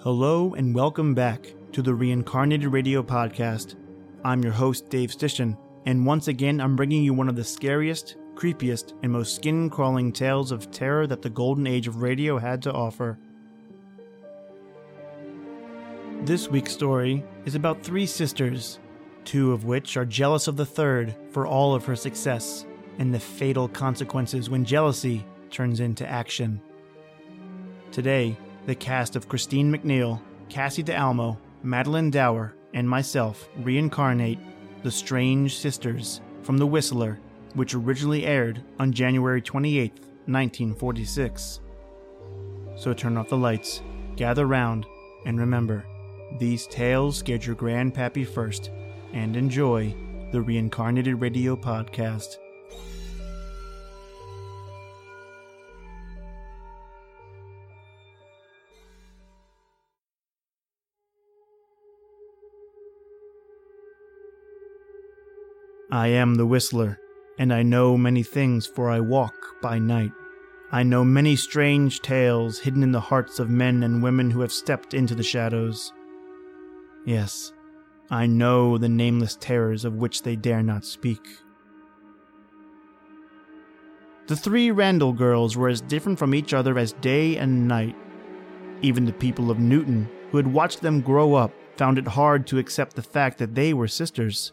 Hello and welcome back to the Reincarnated Radio Podcast. I'm your host, Dave Stishan, and once again, I'm bringing you one of the scariest, creepiest, and most skin crawling tales of terror that the golden age of radio had to offer. This week's story is about three sisters, two of which are jealous of the third for all of her success and the fatal consequences when jealousy turns into action. Today, the cast of Christine McNeal, Cassie DeAlmo, Madeleine Dauer, and myself reincarnate the Strange Sisters from The Whistler, which originally aired on January 28, 1946. So turn off the lights, gather round, and remember, these tales scared your grandpappy first, and enjoy the Reincarnated Radio Podcast. I am the Whistler, and I know many things, for I walk by night. I know many strange tales hidden in the hearts of men and women who have stepped into the shadows. Yes, I know the nameless terrors of which they dare not speak. The three Randall girls were as different from each other as day and night. Even the people of Newton, who had watched them grow up, found it hard to accept the fact that they were sisters.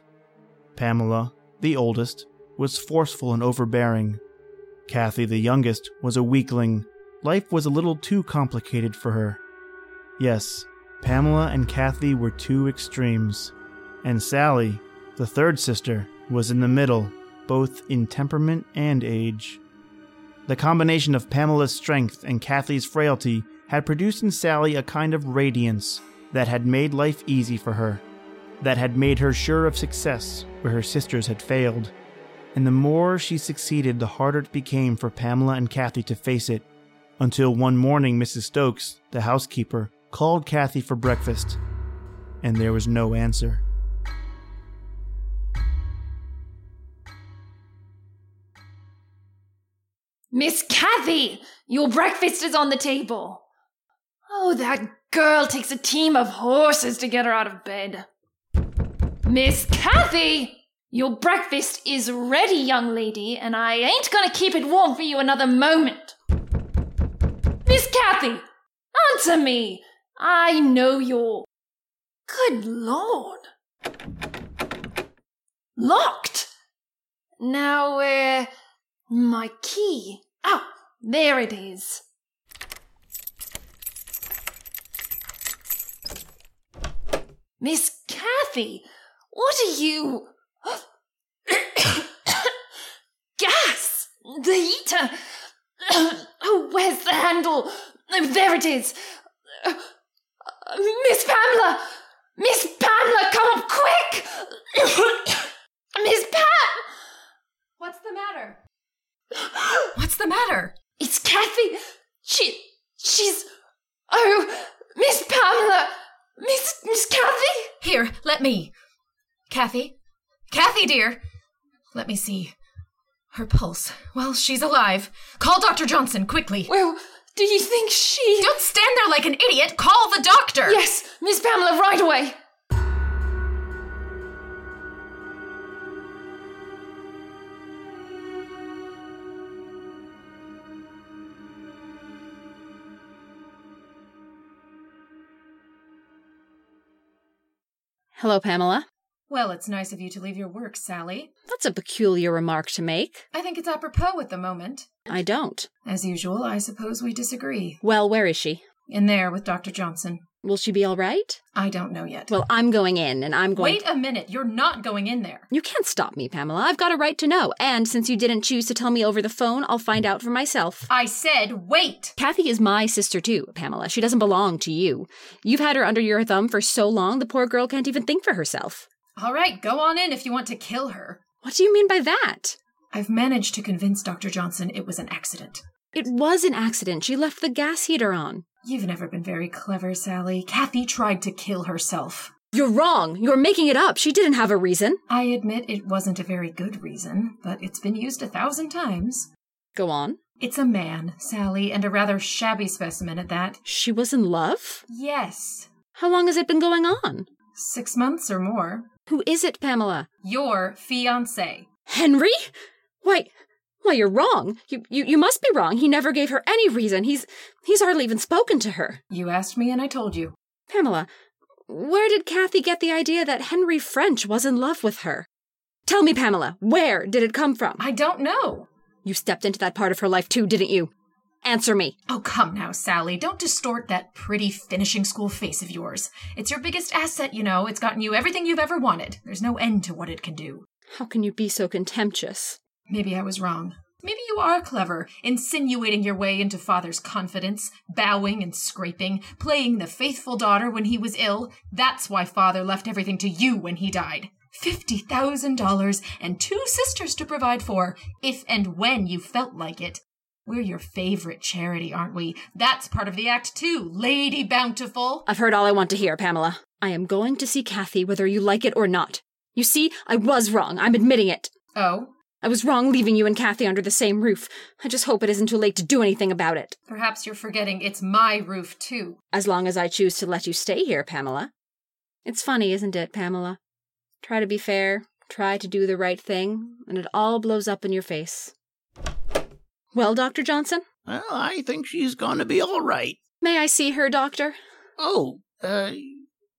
Pamela, the oldest, was forceful and overbearing. Kathy, the youngest, was a weakling. Life was a little too complicated for her. Yes, Pamela and Kathy were two extremes. And Sally, the third sister, was in the middle, both in temperament and age. The combination of Pamela's strength and Kathy's frailty had produced in Sally a kind of radiance that had made life easy for her, that had made her sure of success where her sisters had failed. And the more she succeeded, the harder it became for Pamela and Kathy to face it, until one morning Mrs. Stokes, the housekeeper, called Kathy for breakfast, and there was no answer. Miss Kathy, your breakfast is on the table. Oh, that girl takes a team of horses to get her out of bed. Miss Kathy, your breakfast is ready, young lady, and I ain't gonna keep it warm for you another moment. Miss Kathy, answer me. I know you're. Good Lord. Locked. Now, uh, my key. Oh, there it is. Miss Kathy, what are you? Gas! The heater! Oh, where's the handle? Oh, there it is. Uh, Miss Pamela! Miss Pamela, come up quick! Miss Pam! What's the matter? What's the matter? It's Kathy. She, she's. Oh, Miss Pamela, Miss Miss Kathy. Here, let me. Kathy? Kathy, dear! Let me see. Her pulse. Well, she's alive. Call Dr. Johnson, quickly. Well, do you think she? Don't stand there like an idiot! Call the doctor! Yes, Miss Pamela, right away. Hello, Pamela. Well, it's nice of you to leave your work, Sally. That's a peculiar remark to make. I think it's apropos at the moment. I don't. As usual, I suppose we disagree. Well, where is she? In there with Dr. Johnson. Will she be all right? I don't know yet. Well, I'm going in, and I'm going. Wait a minute. You're not going in there. You can't stop me, Pamela. I've got a right to know. And since you didn't choose to tell me over the phone, I'll find out for myself. I said wait! Kathy is my sister, too, Pamela. She doesn't belong to you. You've had her under your thumb for so long, the poor girl can't even think for herself. All right, go on in if you want to kill her. What do you mean by that? I've managed to convince Dr. Johnson it was an accident. It was an accident. She left the gas heater on. You've never been very clever, Sally. Kathy tried to kill herself. You're wrong. You're making it up. She didn't have a reason. I admit it wasn't a very good reason, but it's been used a thousand times. Go on. It's a man, Sally, and a rather shabby specimen at that. She was in love? Yes. How long has it been going on? Six months or more. Who is it, Pamela? Your fiance. Henry? Why, why, you're wrong. You, you, you must be wrong. He never gave her any reason. He's, he's hardly even spoken to her. You asked me and I told you. Pamela, where did Kathy get the idea that Henry French was in love with her? Tell me, Pamela, where did it come from? I don't know. You stepped into that part of her life too, didn't you? Answer me. Oh, come now, Sally. Don't distort that pretty finishing school face of yours. It's your biggest asset, you know. It's gotten you everything you've ever wanted. There's no end to what it can do. How can you be so contemptuous? Maybe I was wrong. Maybe you are clever, insinuating your way into father's confidence, bowing and scraping, playing the faithful daughter when he was ill. That's why father left everything to you when he died. Fifty thousand dollars and two sisters to provide for, if and when you felt like it. We're your favorite charity, aren't we? That's part of the act, too, Lady Bountiful. I've heard all I want to hear, Pamela. I am going to see Kathy whether you like it or not. You see, I was wrong. I'm admitting it. Oh? I was wrong leaving you and Kathy under the same roof. I just hope it isn't too late to do anything about it. Perhaps you're forgetting it's my roof, too. As long as I choose to let you stay here, Pamela. It's funny, isn't it, Pamela? Try to be fair, try to do the right thing, and it all blows up in your face. Well, Dr. Johnson? Well, I think she's going to be all right. May I see her, Doctor? Oh, uh,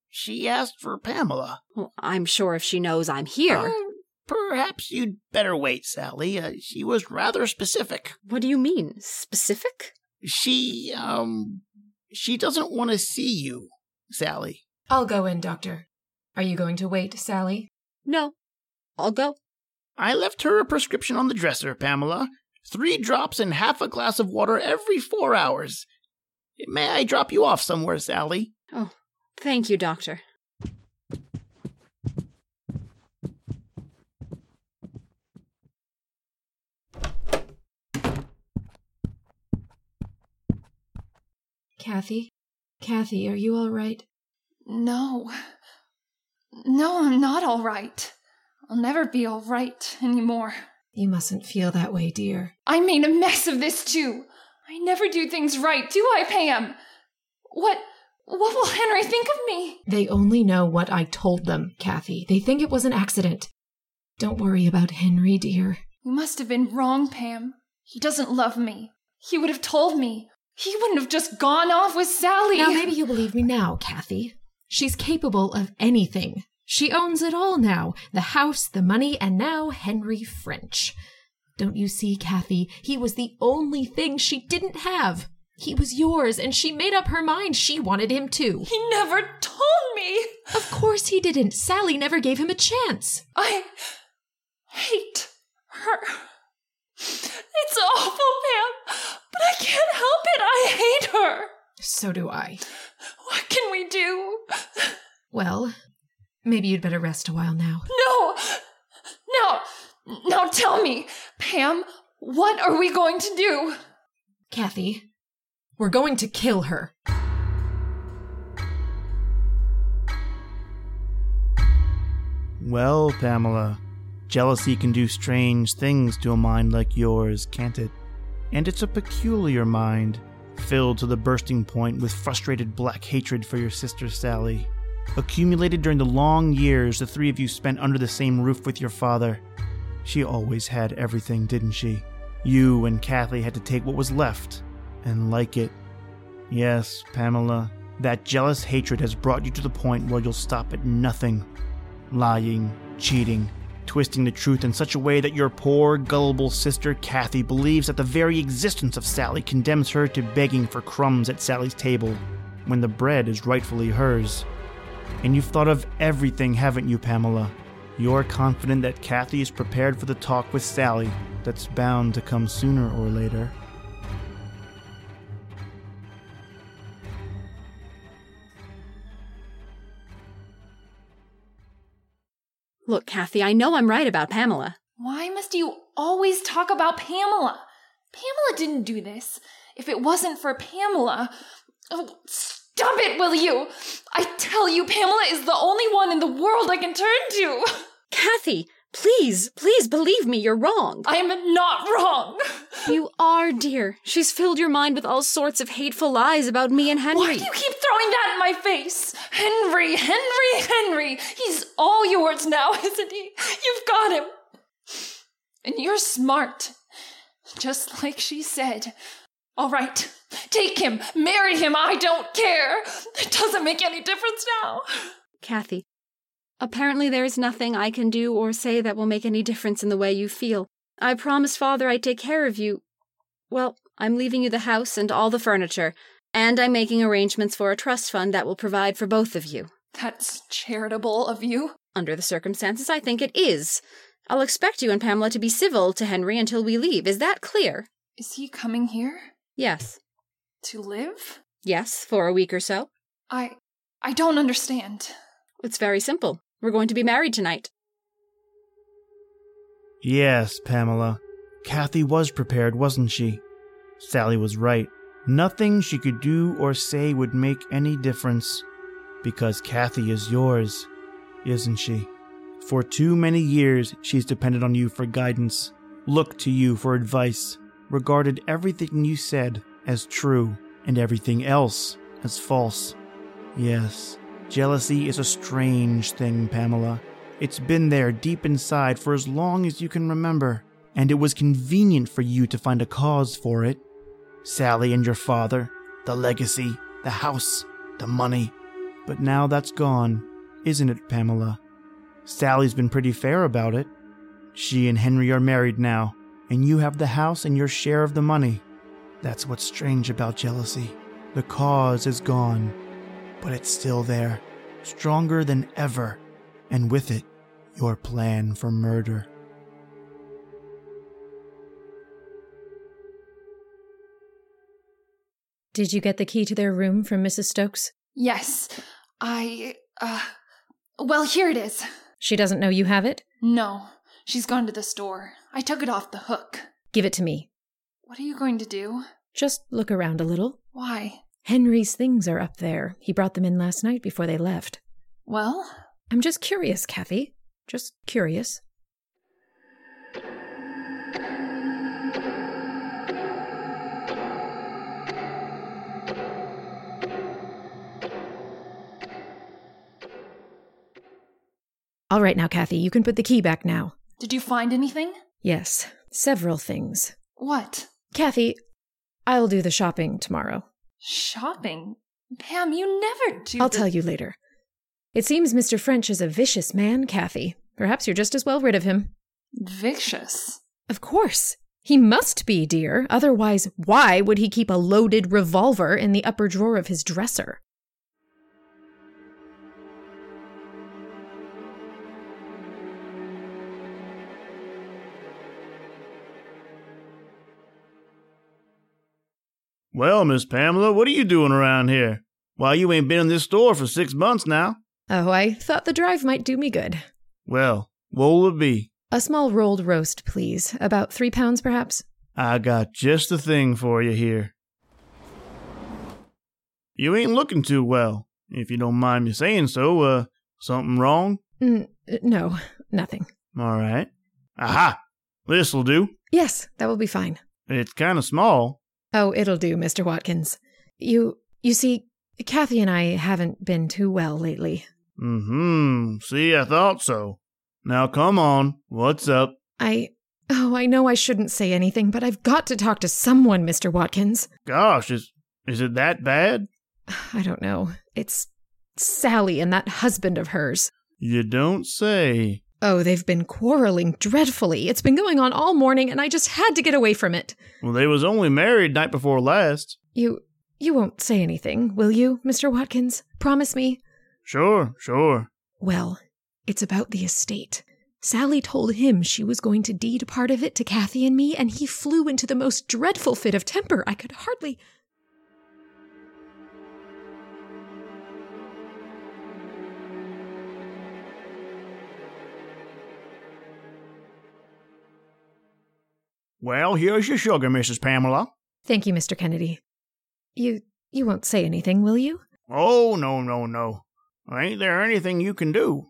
she asked for Pamela. Well, I'm sure if she knows I'm here. Uh, perhaps you'd better wait, Sally. Uh, she was rather specific. What do you mean? Specific? She, um, she doesn't want to see you, Sally. I'll go in, Doctor. Are you going to wait, Sally? No. I'll go. I left her a prescription on the dresser, Pamela. Three drops and half a glass of water every four hours. May I drop you off somewhere, Sally? Oh, thank you, Doctor. Kathy? Kathy, are you all right? No. No, I'm not all right. I'll never be all right anymore. You mustn't feel that way, dear. I made a mess of this too. I never do things right, do I, Pam? What what will Henry think of me? They only know what I told them, Kathy. They think it was an accident. Don't worry about Henry, dear. You must have been wrong, Pam. He doesn't love me. He would have told me. He wouldn't have just gone off with Sally. Now, maybe you believe me now, Kathy. She's capable of anything. She owns it all now the house, the money, and now Henry French. Don't you see, Kathy? He was the only thing she didn't have. He was yours, and she made up her mind she wanted him too. He never told me. Of course he didn't. Sally never gave him a chance. I hate her. It's awful, Pam, but I can't help it. I hate her. So do I. What can we do? Well, maybe you'd better rest a while now. No! Now, now tell me, Pam, what are we going to do? Kathy, we're going to kill her. Well, Pamela, jealousy can do strange things to a mind like yours, can't it? And it's a peculiar mind, filled to the bursting point with frustrated black hatred for your sister Sally. Accumulated during the long years the three of you spent under the same roof with your father. She always had everything, didn't she? You and Kathy had to take what was left and like it. Yes, Pamela, that jealous hatred has brought you to the point where you'll stop at nothing. Lying, cheating, twisting the truth in such a way that your poor, gullible sister Kathy believes that the very existence of Sally condemns her to begging for crumbs at Sally's table when the bread is rightfully hers. And you've thought of everything, haven't you, Pamela? You're confident that Kathy is prepared for the talk with Sally that's bound to come sooner or later. Look, Kathy, I know I'm right about Pamela. Why must you always talk about Pamela? Pamela didn't do this. If it wasn't for Pamela. Oh, stop it, will you? I tell you, Pamela is the only one in the world I can turn to. Kathy, Please, please believe me, you're wrong. I'm not wrong. You are, dear. She's filled your mind with all sorts of hateful lies about me and Henry. Why do you keep throwing that in my face? Henry, Henry, Henry. He's all yours now, isn't he? You've got him. And you're smart. Just like she said. All right, take him, marry him, I don't care. It doesn't make any difference now. Kathy, apparently there is nothing I can do or say that will make any difference in the way you feel. I promised father I'd take care of you. Well, I'm leaving you the house and all the furniture, and I'm making arrangements for a trust fund that will provide for both of you. That's charitable of you. Under the circumstances, I think it is. I'll expect you and Pamela to be civil to Henry until we leave. Is that clear? Is he coming here Yes. to live? Yes, for a week or so. I I don't understand. It's very simple. We're going to be married tonight. Yes, Pamela. Kathy was prepared, wasn't she? Sally was right. Nothing she could do or say would make any difference. Because Kathy is yours, isn't she? For too many years, she's depended on you for guidance, looked to you for advice, regarded everything you said as true, and everything else as false. Yes, jealousy is a strange thing, Pamela. It's been there deep inside for as long as you can remember, and it was convenient for you to find a cause for it. Sally and your father, the legacy, the house, the money. But now that's gone, isn't it, Pamela? Sally's been pretty fair about it. She and Henry are married now, and you have the house and your share of the money. That's what's strange about jealousy. The cause is gone, but it's still there, stronger than ever, and with it, your plan for murder. Did you get the key to their room from Mrs. Stokes? Yes. I uh well, here it is. She doesn't know you have it? No. She's gone to the store. I took it off the hook. Give it to me. What are you going to do? Just look around a little. Why? Henry's things are up there. He brought them in last night before they left. Well, I'm just curious, Kathy. Just curious. All right now, Kathy, you can put the key back now. did you find anything? Yes, several things. What? Kathy, I'll do the shopping tomorrow. Shopping? Pam, you never do I'll the- tell you later. It seems Mr. French is a vicious man, Kathy. Perhaps you're just as well rid of him. Vicious. Of course. He must be, dear. Otherwise, why would he keep a loaded revolver in the upper drawer of his dresser? Well, Miss Pamela, what are you doing around here? Why, you ain't been in this store for six months now. Oh, I thought the drive might do me good. Well, what'll it be? A small rolled roast, please. About three pounds, perhaps? I got just the thing for you here. You ain't looking too well, if you don't mind me saying so. Uh, something wrong? N- no, nothing. All right. Aha! This'll do. Yes, that will be fine. It's kind of small. Oh, it'll do, Mr. Watkins. You, you see, Kathy and I haven't been too well lately. Mm-hmm. See, I thought so. Now come on. What's up? I, oh, I know I shouldn't say anything, but I've got to talk to someone, Mr. Watkins. Gosh, is is it that bad? I don't know. It's Sally and that husband of hers. You don't say. Oh, they've been quarreling dreadfully. It's been going on all morning, and I just had to get away from it. Well, they was only married night before last. You, you won't say anything, will you, Mr. Watkins? Promise me. Sure, sure. Well, it's about the estate. Sally told him she was going to deed part of it to Kathy and me, and he flew into the most dreadful fit of temper. I could hardly. Well, here's your sugar, Mrs. Pamela. Thank you, Mr. Kennedy. You you won't say anything, will you? Oh, no, no, no. Ain't there anything you can do?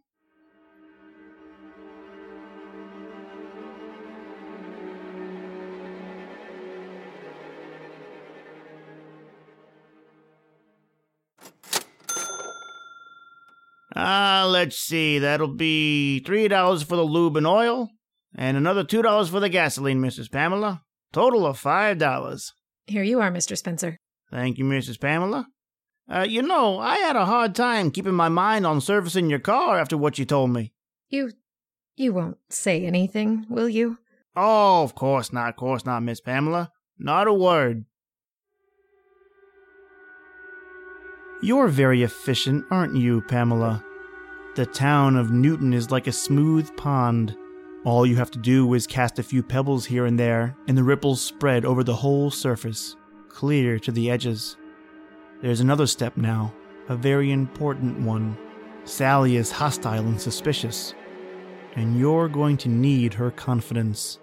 Ah, uh, let's see. That'll be $3 for the lube and oil, and another $2 for the gasoline, Mrs. Pamela. Total of $5. Here you are, Mr. Spencer. Thank you, Mrs. Pamela. Uh, you know, I had a hard time keeping my mind on servicing your car after what you told me. You. you won't say anything, will you? Oh, of course not, of course not, Miss Pamela. Not a word. You're very efficient, aren't you, Pamela? The town of Newton is like a smooth pond. All you have to do is cast a few pebbles here and there, and the ripples spread over the whole surface, clear to the edges. There's another step now, a very important one. Sally is hostile and suspicious, and you're going to need her confidence.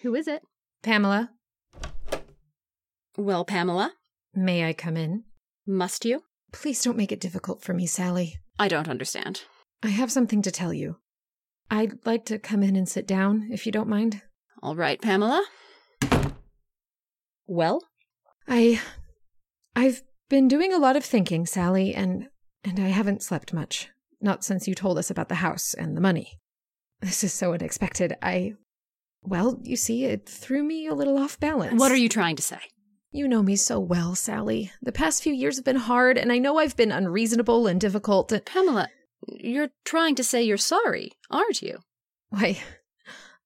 Who is it? Pamela. Well, Pamela? May I come in? Must you? Please don't make it difficult for me, Sally. I don't understand. I have something to tell you. I'd like to come in and sit down, if you don't mind. All right, Pamela. Well? I. I've been doing a lot of thinking, Sally, and. and I haven't slept much. Not since you told us about the house and the money. This is so unexpected. I well, you see, it threw me a little off balance. What are you trying to say? You know me so well, Sally. The past few years have been hard, and I know I've been unreasonable and difficult. Pamela, you're trying to say you're sorry, aren't you? Why,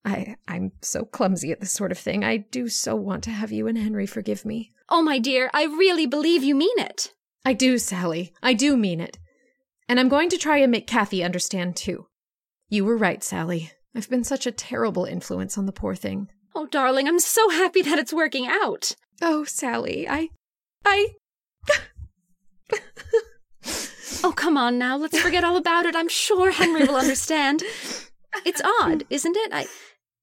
I I'm so clumsy at this sort of thing. I do so want to have you and Henry forgive me. Oh, my dear, I really believe you mean it. I do, Sally. I do mean it. And I'm going to try and make Kathy understand too. You were right, Sally. I've been such a terrible influence on the poor thing. Oh, darling, I'm so happy that it's working out. Oh, Sally, I. I. oh, come on now. Let's forget all about it. I'm sure Henry will understand. It's odd, isn't it? I.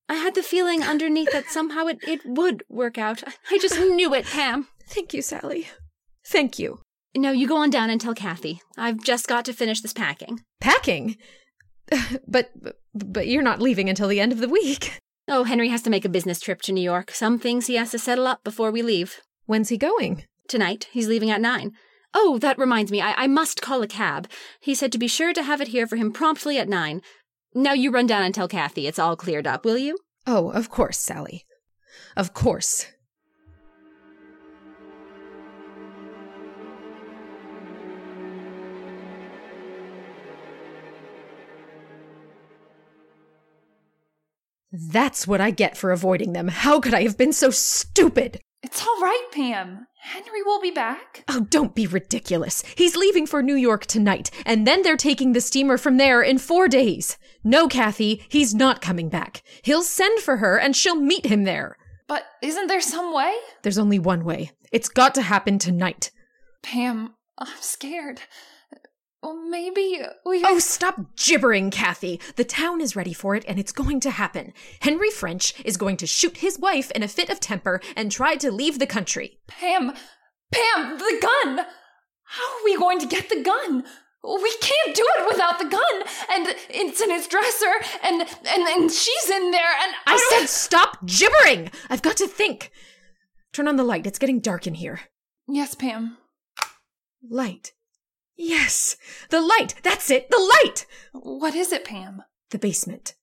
I had the feeling underneath that somehow it, it would work out. I just knew it, Pam. Thank you, Sally. Thank you. No, you go on down and tell Kathy. I've just got to finish this packing. Packing? but but you're not leaving until the end of the week. Oh, Henry has to make a business trip to New York. Some things he has to settle up before we leave. When's he going? Tonight. He's leaving at nine. Oh, that reminds me. I, I must call a cab. He said to be sure to have it here for him promptly at nine. Now you run down and tell Kathy it's all cleared up, will you? Oh, of course, Sally. Of course. That's what I get for avoiding them. How could I have been so stupid? It's all right, Pam. Henry will be back. Oh, don't be ridiculous. He's leaving for New York tonight, and then they're taking the steamer from there in four days. No, Kathy, he's not coming back. He'll send for her, and she'll meet him there. But isn't there some way? There's only one way. It's got to happen tonight. Pam, I'm scared. Well, maybe we. Oh, stop gibbering, Kathy. The town is ready for it, and it's going to happen. Henry French is going to shoot his wife in a fit of temper and try to leave the country. Pam! Pam! The gun! How are we going to get the gun? We can't do it without the gun, and it's in his dresser, and and, and she's in there, and I, I said stop gibbering. I've got to think. Turn on the light. It's getting dark in here. Yes, Pam. Light. Yes, the light! That's it, the light! What is it, Pam? The basement.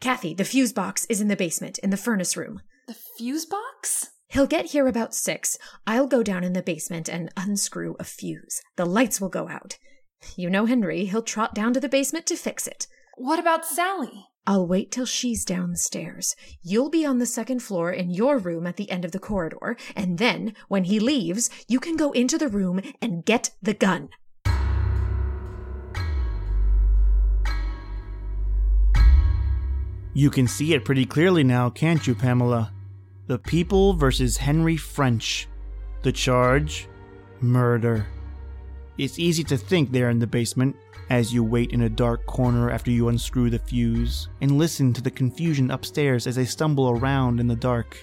Kathy, the fuse box is in the basement, in the furnace room. The fuse box? He'll get here about six. I'll go down in the basement and unscrew a fuse. The lights will go out. You know Henry, he'll trot down to the basement to fix it. What about Sally? I'll wait till she's downstairs. You'll be on the second floor in your room at the end of the corridor, and then, when he leaves, you can go into the room and get the gun. You can see it pretty clearly now, can't you, Pamela? The people versus Henry French. The charge murder. It's easy to think there in the basement as you wait in a dark corner after you unscrew the fuse and listen to the confusion upstairs as they stumble around in the dark.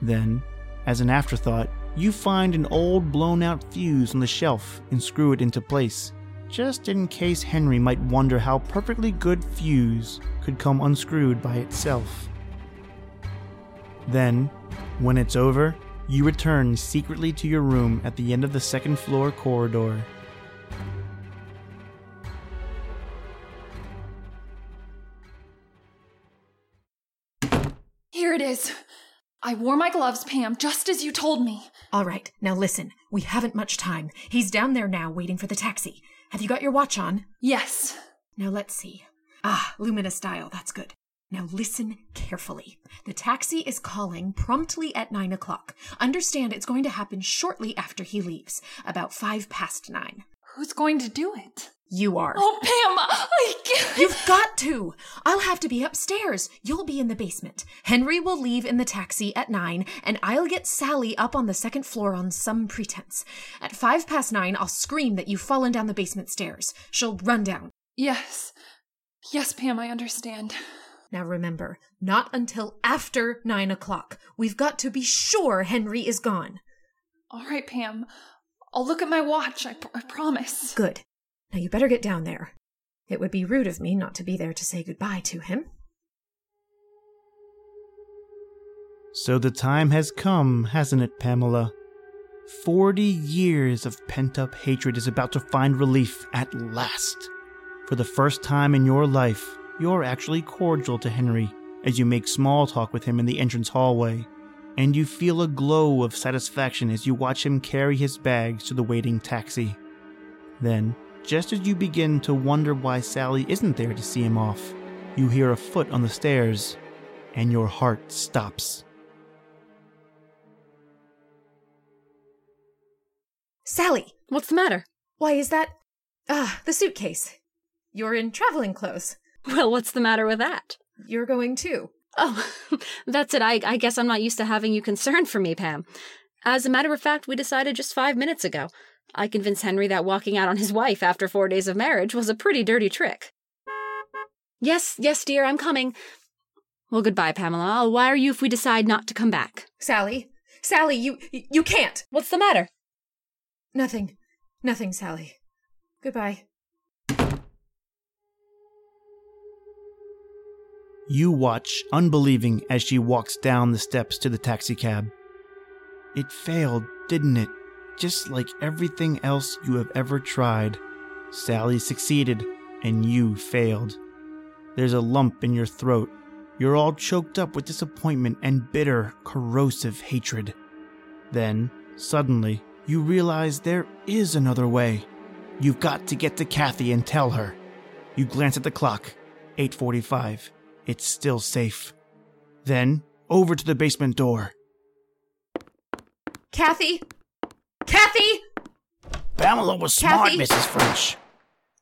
Then, as an afterthought, you find an old blown out fuse on the shelf and screw it into place just in case Henry might wonder how perfectly good fuse could come unscrewed by itself. Then, when it's over, you return secretly to your room at the end of the second floor corridor. Here it is. I wore my gloves, Pam, just as you told me. All right, now listen. We haven't much time. He's down there now waiting for the taxi. Have you got your watch on? Yes. Now let's see. Ah, luminous dial. That's good. Now listen carefully. The taxi is calling promptly at nine o'clock. Understand it's going to happen shortly after he leaves, about five past nine. Who's going to do it? You are. Oh, Pam, I can't. You've got to! I'll have to be upstairs. You'll be in the basement. Henry will leave in the taxi at nine, and I'll get Sally up on the second floor on some pretense. At five past nine, I'll scream that you've fallen down the basement stairs. She'll run down. Yes. Yes, Pam, I understand. Now remember, not until after nine o'clock. We've got to be sure Henry is gone. All right, Pam. I'll look at my watch, I, pr- I promise. Good. Now you better get down there. It would be rude of me not to be there to say goodbye to him. So the time has come, hasn't it, Pamela? Forty years of pent up hatred is about to find relief at last. For the first time in your life, you're actually cordial to Henry as you make small talk with him in the entrance hallway, and you feel a glow of satisfaction as you watch him carry his bags to the waiting taxi. Then, just as you begin to wonder why Sally isn't there to see him off, you hear a foot on the stairs, and your heart stops. Sally! What's the matter? Why is that? Ah, the suitcase. You're in traveling clothes. Well, what's the matter with that? You're going too. Oh, that's it. I, I guess I'm not used to having you concerned for me, Pam. As a matter of fact, we decided just five minutes ago. I convinced Henry that walking out on his wife after four days of marriage was a pretty dirty trick. Yes, yes, dear, I'm coming. Well, goodbye, Pamela. I'll wire you if we decide not to come back. Sally! Sally, you you can't! What's the matter? Nothing. Nothing, Sally. Goodbye. You watch, unbelieving, as she walks down the steps to the taxicab. It failed, didn't it? Just like everything else you have ever tried. Sally succeeded, and you failed. There's a lump in your throat. You're all choked up with disappointment and bitter, corrosive hatred. Then, suddenly, you realize there is another way. You've got to get to Kathy and tell her. You glance at the clock. 8:45. It's still safe. Then, over to the basement door. Kathy! Kathy! Pamela was smart, Kathy? Mrs. French.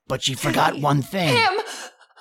But she forgot Kathy. one thing. Pam!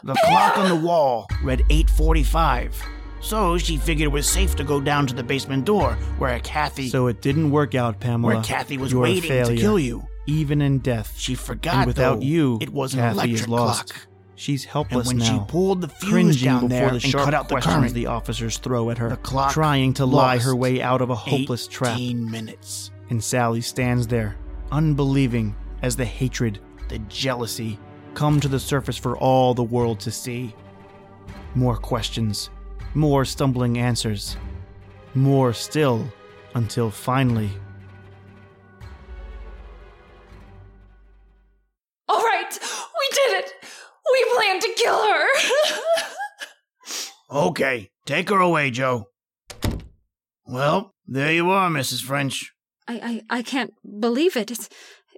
The clock on the wall read 8:45. So she figured it was safe to go down to the basement door where Kathy So it didn't work out, Pamela. where Kathy was You're a waiting to kill you. Even in death. She forgot and without though, you, it was an Kathy electric is lost. clock. She's And helpless when now. she pulled the fuse cringing down before there the and sharp cut out the questions current, the officers throw at her, the clock trying to lie her way out of a hopeless trap. 18 minutes. And Sally stands there, unbelieving, as the hatred, the jealousy, come to the surface for all the world to see. More questions, more stumbling answers, more still, until finally, All right, we did it! We planned to kill her! Okay, take her away, Joe. Well, there you are, Mrs. French. I, I, I can't believe it. It's,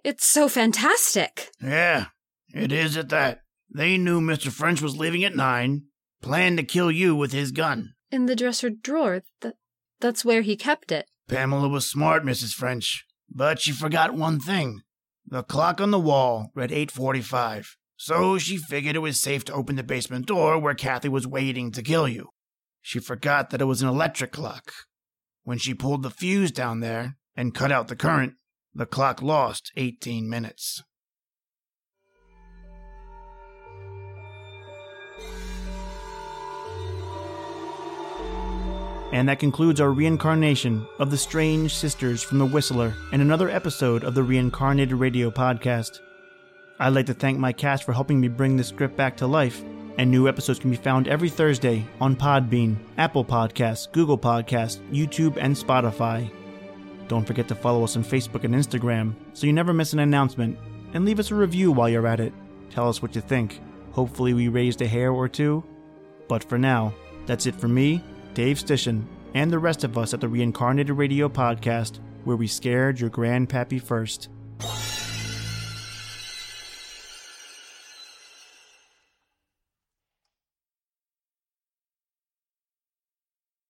it's so fantastic. Yeah, it is at that. They knew Mr. French was leaving at nine, planned to kill you with his gun. In the dresser drawer, that, that's where he kept it. Pamela was smart, Mrs. French, but she forgot one thing. The clock on the wall read 8:45. So she figured it was safe to open the basement door where Kathy was waiting to kill you. She forgot that it was an electric clock. When she pulled the fuse down there and cut out the current, the clock lost 18 minutes. And that concludes our reincarnation of the strange sisters from The Whistler and another episode of the Reincarnated Radio podcast. I'd like to thank my cast for helping me bring this script back to life, and new episodes can be found every Thursday on Podbean, Apple Podcasts, Google Podcasts, YouTube, and Spotify. Don't forget to follow us on Facebook and Instagram so you never miss an announcement, and leave us a review while you're at it. Tell us what you think. Hopefully, we raised a hair or two. But for now, that's it for me, Dave Stishan, and the rest of us at the Reincarnated Radio Podcast, where we scared your grandpappy first.